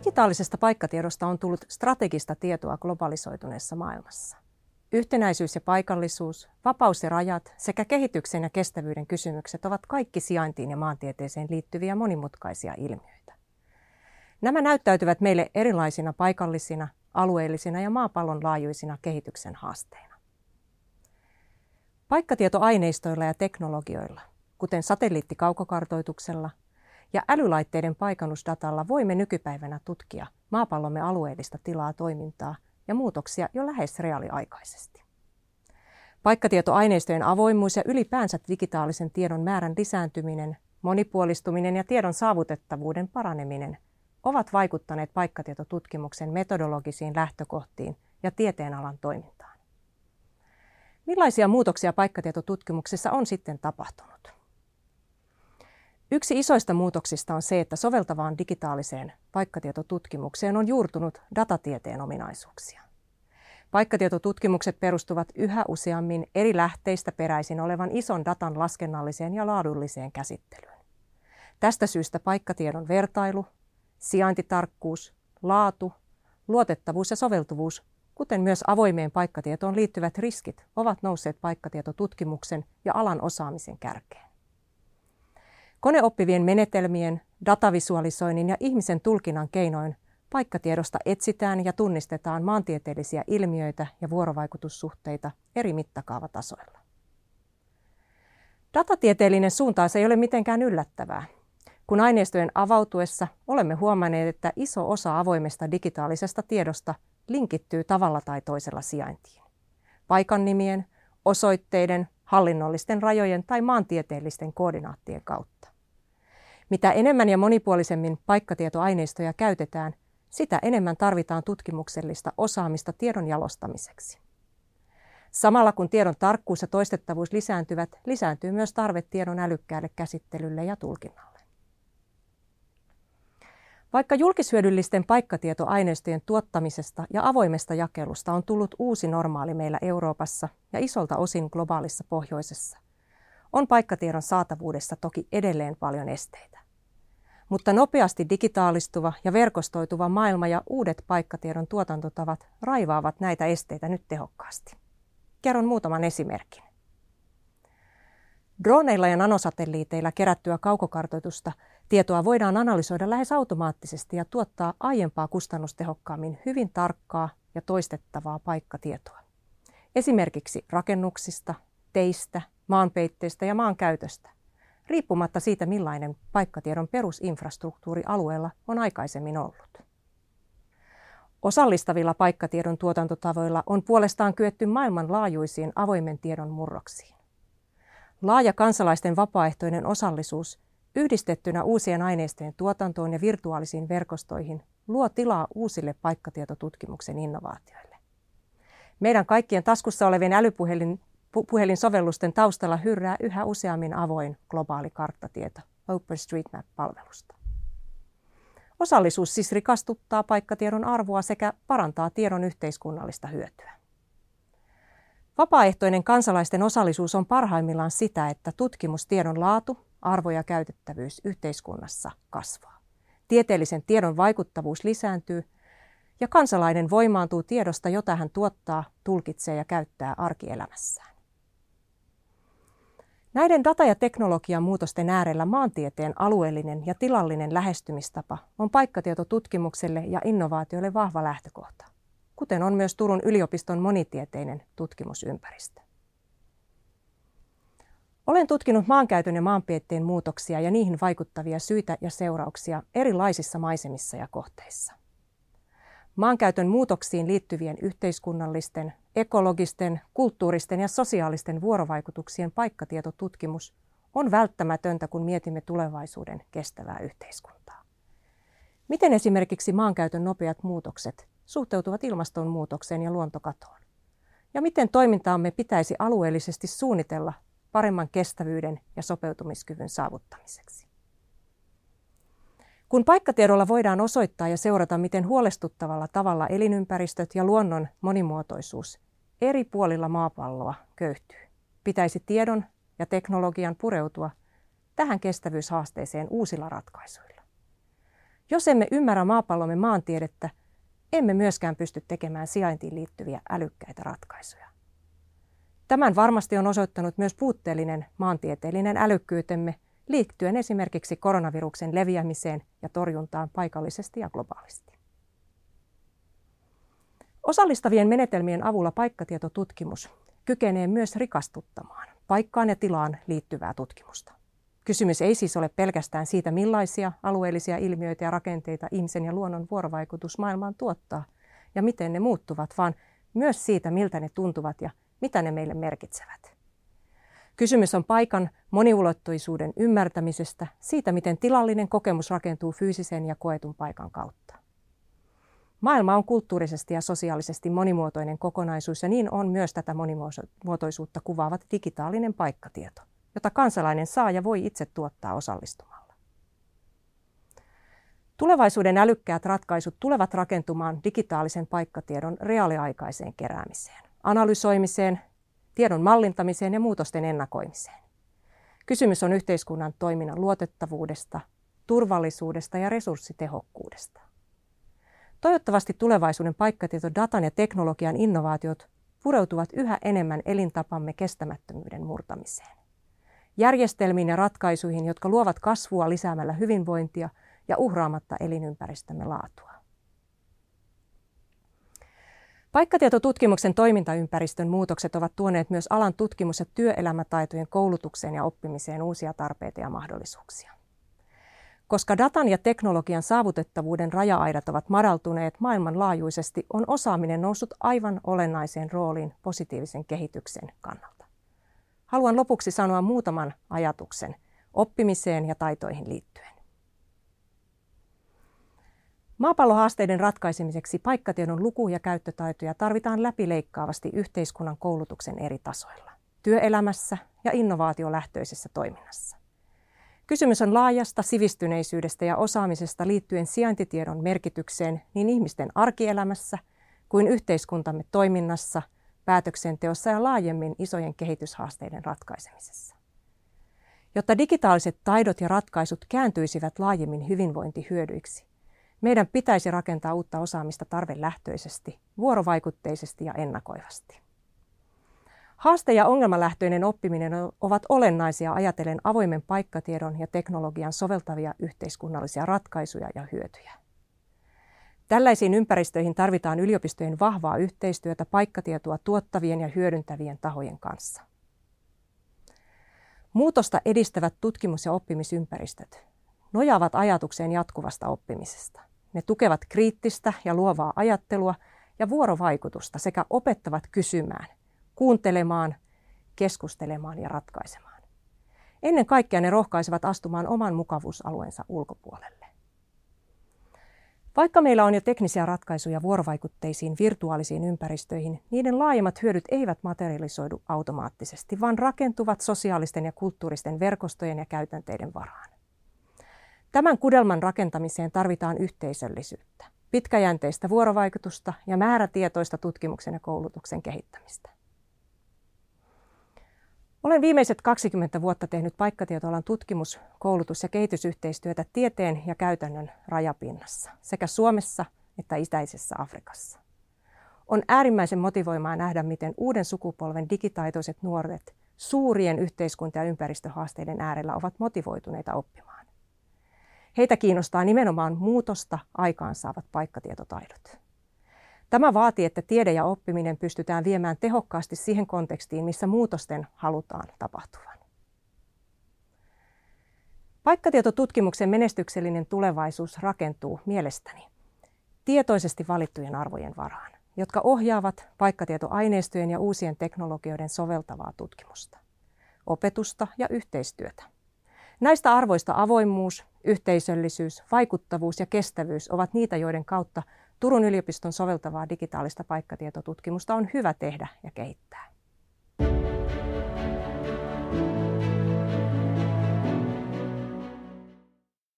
Digitaalisesta paikkatiedosta on tullut strategista tietoa globalisoituneessa maailmassa. Yhtenäisyys ja paikallisuus, vapaus ja rajat sekä kehityksen ja kestävyyden kysymykset ovat kaikki sijaintiin ja maantieteeseen liittyviä monimutkaisia ilmiöitä. Nämä näyttäytyvät meille erilaisina paikallisina, alueellisina ja maapallon laajuisina kehityksen haasteina. Paikkatietoaineistoilla ja teknologioilla, kuten satelliittikaukokartoituksella ja älylaitteiden paikannusdatalla voimme nykypäivänä tutkia maapallomme alueellista tilaa toimintaa ja muutoksia jo lähes reaaliaikaisesti. Paikkatietoaineistojen avoimuus ja ylipäänsä digitaalisen tiedon määrän lisääntyminen, monipuolistuminen ja tiedon saavutettavuuden paraneminen ovat vaikuttaneet paikkatietotutkimuksen metodologisiin lähtökohtiin ja tieteenalan toimintaan. Millaisia muutoksia paikkatietotutkimuksessa on sitten tapahtunut? Yksi isoista muutoksista on se, että soveltavaan digitaaliseen paikkatietotutkimukseen on juurtunut datatieteen ominaisuuksia. Paikkatietotutkimukset perustuvat yhä useammin eri lähteistä peräisin olevan ison datan laskennalliseen ja laadulliseen käsittelyyn. Tästä syystä paikkatiedon vertailu, sijaintitarkkuus, laatu, luotettavuus ja soveltuvuus, kuten myös avoimeen paikkatietoon liittyvät riskit, ovat nousseet paikkatietotutkimuksen ja alan osaamisen kärkeen. Koneoppivien menetelmien, datavisualisoinnin ja ihmisen tulkinnan keinoin paikkatiedosta etsitään ja tunnistetaan maantieteellisiä ilmiöitä ja vuorovaikutussuhteita eri mittakaavatasoilla. Datatieteellinen suuntaus ei ole mitenkään yllättävää. Kun aineistojen avautuessa olemme huomanneet, että iso osa avoimesta digitaalisesta tiedosta linkittyy tavalla tai toisella sijaintiin. Paikannimien, osoitteiden, hallinnollisten rajojen tai maantieteellisten koordinaattien kautta. Mitä enemmän ja monipuolisemmin paikkatietoaineistoja käytetään, sitä enemmän tarvitaan tutkimuksellista osaamista tiedon jalostamiseksi. Samalla kun tiedon tarkkuus ja toistettavuus lisääntyvät, lisääntyy myös tarve tiedon älykkäälle käsittelylle ja tulkinnalle. Vaikka julkishyödyllisten paikkatietoaineistojen tuottamisesta ja avoimesta jakelusta on tullut uusi normaali meillä Euroopassa ja isolta osin globaalissa pohjoisessa, on paikkatiedon saatavuudessa toki edelleen paljon esteitä. Mutta nopeasti digitaalistuva ja verkostoituva maailma ja uudet paikkatiedon tuotantotavat raivaavat näitä esteitä nyt tehokkaasti. Kerron muutaman esimerkin. Droneilla ja nanosatelliiteilla kerättyä kaukokartoitusta tietoa voidaan analysoida lähes automaattisesti ja tuottaa aiempaa kustannustehokkaammin hyvin tarkkaa ja toistettavaa paikkatietoa. Esimerkiksi rakennuksista, teistä, maanpeitteistä ja maankäytöstä, riippumatta siitä millainen paikkatiedon perusinfrastruktuuri alueella on aikaisemmin ollut. Osallistavilla paikkatiedon tuotantotavoilla on puolestaan kyetty maailmanlaajuisiin avoimen tiedon murroksiin. Laaja kansalaisten vapaaehtoinen osallisuus yhdistettynä uusien aineistojen tuotantoon ja virtuaalisiin verkostoihin luo tilaa uusille paikkatietotutkimuksen innovaatioille. Meidän kaikkien taskussa olevien älypuhelin puhelinsovellusten taustalla hyrrää yhä useammin avoin globaali karttatieto OpenStreetMap-palvelusta. Osallisuus siis rikastuttaa paikkatiedon arvoa sekä parantaa tiedon yhteiskunnallista hyötyä. Vapaaehtoinen kansalaisten osallisuus on parhaimmillaan sitä, että tutkimustiedon laatu, arvo ja käytettävyys yhteiskunnassa kasvaa. Tieteellisen tiedon vaikuttavuus lisääntyy ja kansalainen voimaantuu tiedosta, jota hän tuottaa, tulkitsee ja käyttää arkielämässään. Näiden data- ja teknologian muutosten äärellä maantieteen alueellinen ja tilallinen lähestymistapa on paikkatietotutkimukselle ja innovaatioille vahva lähtökohta kuten on myös Turun yliopiston monitieteinen tutkimusympäristö. Olen tutkinut maankäytön ja maanpietteen muutoksia ja niihin vaikuttavia syitä ja seurauksia erilaisissa maisemissa ja kohteissa. Maankäytön muutoksiin liittyvien yhteiskunnallisten, ekologisten, kulttuuristen ja sosiaalisten vuorovaikutuksien paikkatietotutkimus on välttämätöntä, kun mietimme tulevaisuuden kestävää yhteiskuntaa. Miten esimerkiksi maankäytön nopeat muutokset suhteutuvat ilmastonmuutokseen ja luontokatoon? Ja miten toimintaamme pitäisi alueellisesti suunnitella paremman kestävyyden ja sopeutumiskyvyn saavuttamiseksi? Kun paikkatiedolla voidaan osoittaa ja seurata, miten huolestuttavalla tavalla elinympäristöt ja luonnon monimuotoisuus eri puolilla maapalloa köyhtyy, pitäisi tiedon ja teknologian pureutua tähän kestävyyshaasteeseen uusilla ratkaisuilla. Jos emme ymmärrä maapallomme maantiedettä, emme myöskään pysty tekemään sijaintiin liittyviä älykkäitä ratkaisuja. Tämän varmasti on osoittanut myös puutteellinen maantieteellinen älykkyytemme liittyen esimerkiksi koronaviruksen leviämiseen ja torjuntaan paikallisesti ja globaalisti. Osallistavien menetelmien avulla paikkatietotutkimus kykenee myös rikastuttamaan paikkaan ja tilaan liittyvää tutkimusta. Kysymys ei siis ole pelkästään siitä, millaisia alueellisia ilmiöitä ja rakenteita ihmisen ja luonnon vuorovaikutus maailmaan tuottaa ja miten ne muuttuvat, vaan myös siitä, miltä ne tuntuvat ja mitä ne meille merkitsevät. Kysymys on paikan moniulottuisuuden ymmärtämisestä, siitä miten tilallinen kokemus rakentuu fyysisen ja koetun paikan kautta. Maailma on kulttuurisesti ja sosiaalisesti monimuotoinen kokonaisuus ja niin on myös tätä monimuotoisuutta kuvaavat digitaalinen paikkatieto, jota kansalainen saa ja voi itse tuottaa osallistumalla. Tulevaisuuden älykkäät ratkaisut tulevat rakentumaan digitaalisen paikkatiedon reaaliaikaiseen keräämiseen, analysoimiseen, tiedon mallintamiseen ja muutosten ennakoimiseen. Kysymys on yhteiskunnan toiminnan luotettavuudesta, turvallisuudesta ja resurssitehokkuudesta. Toivottavasti tulevaisuuden paikkatieto, datan ja teknologian innovaatiot pureutuvat yhä enemmän elintapamme kestämättömyyden murtamiseen. Järjestelmiin ja ratkaisuihin, jotka luovat kasvua lisäämällä hyvinvointia ja uhraamatta elinympäristömme laatua. Paikkatietotutkimuksen toimintaympäristön muutokset ovat tuoneet myös alan tutkimus- ja työelämätaitojen koulutukseen ja oppimiseen uusia tarpeita ja mahdollisuuksia. Koska datan ja teknologian saavutettavuuden raja-aidat ovat madaltuneet maailmanlaajuisesti, on osaaminen noussut aivan olennaiseen rooliin positiivisen kehityksen kannalta. Haluan lopuksi sanoa muutaman ajatuksen oppimiseen ja taitoihin liittyen. Maapallohaasteiden ratkaisemiseksi paikkatiedon luku- ja käyttötaitoja tarvitaan läpileikkaavasti yhteiskunnan koulutuksen eri tasoilla, työelämässä ja innovaatiolähtöisessä toiminnassa. Kysymys on laajasta sivistyneisyydestä ja osaamisesta liittyen sijaintitiedon merkitykseen niin ihmisten arkielämässä kuin yhteiskuntamme toiminnassa, päätöksenteossa ja laajemmin isojen kehityshaasteiden ratkaisemisessa. Jotta digitaaliset taidot ja ratkaisut kääntyisivät laajemmin hyvinvointihyödyiksi, meidän pitäisi rakentaa uutta osaamista tarvelähtöisesti, vuorovaikutteisesti ja ennakoivasti. Haaste- ja ongelmalähtöinen oppiminen ovat olennaisia ajatellen avoimen paikkatiedon ja teknologian soveltavia yhteiskunnallisia ratkaisuja ja hyötyjä. Tällaisiin ympäristöihin tarvitaan yliopistojen vahvaa yhteistyötä paikkatietoa tuottavien ja hyödyntävien tahojen kanssa. Muutosta edistävät tutkimus- ja oppimisympäristöt nojaavat ajatukseen jatkuvasta oppimisesta. Ne tukevat kriittistä ja luovaa ajattelua ja vuorovaikutusta sekä opettavat kysymään, kuuntelemaan, keskustelemaan ja ratkaisemaan. Ennen kaikkea ne rohkaisevat astumaan oman mukavuusalueensa ulkopuolelle. Vaikka meillä on jo teknisiä ratkaisuja vuorovaikutteisiin virtuaalisiin ympäristöihin, niiden laajemmat hyödyt eivät materialisoidu automaattisesti, vaan rakentuvat sosiaalisten ja kulttuuristen verkostojen ja käytänteiden varaan. Tämän kudelman rakentamiseen tarvitaan yhteisöllisyyttä, pitkäjänteistä vuorovaikutusta ja määrätietoista tutkimuksen ja koulutuksen kehittämistä. Olen viimeiset 20 vuotta tehnyt paikkatietoalan tutkimus-, koulutus- ja kehitysyhteistyötä tieteen ja käytännön rajapinnassa sekä Suomessa että itäisessä Afrikassa. On äärimmäisen motivoimaa nähdä, miten uuden sukupolven digitaitoiset nuoret suurien yhteiskunta- ja ympäristöhaasteiden äärellä ovat motivoituneita oppimaan. Heitä kiinnostaa nimenomaan muutosta aikaansaavat paikkatietotaidot. Tämä vaatii, että tiede ja oppiminen pystytään viemään tehokkaasti siihen kontekstiin, missä muutosten halutaan tapahtuvan. Paikkatietotutkimuksen menestyksellinen tulevaisuus rakentuu mielestäni tietoisesti valittujen arvojen varaan, jotka ohjaavat paikkatietoaineistojen ja uusien teknologioiden soveltavaa tutkimusta, opetusta ja yhteistyötä. Näistä arvoista avoimuus, yhteisöllisyys, vaikuttavuus ja kestävyys ovat niitä, joiden kautta Turun yliopiston soveltavaa digitaalista paikkatietotutkimusta on hyvä tehdä ja kehittää.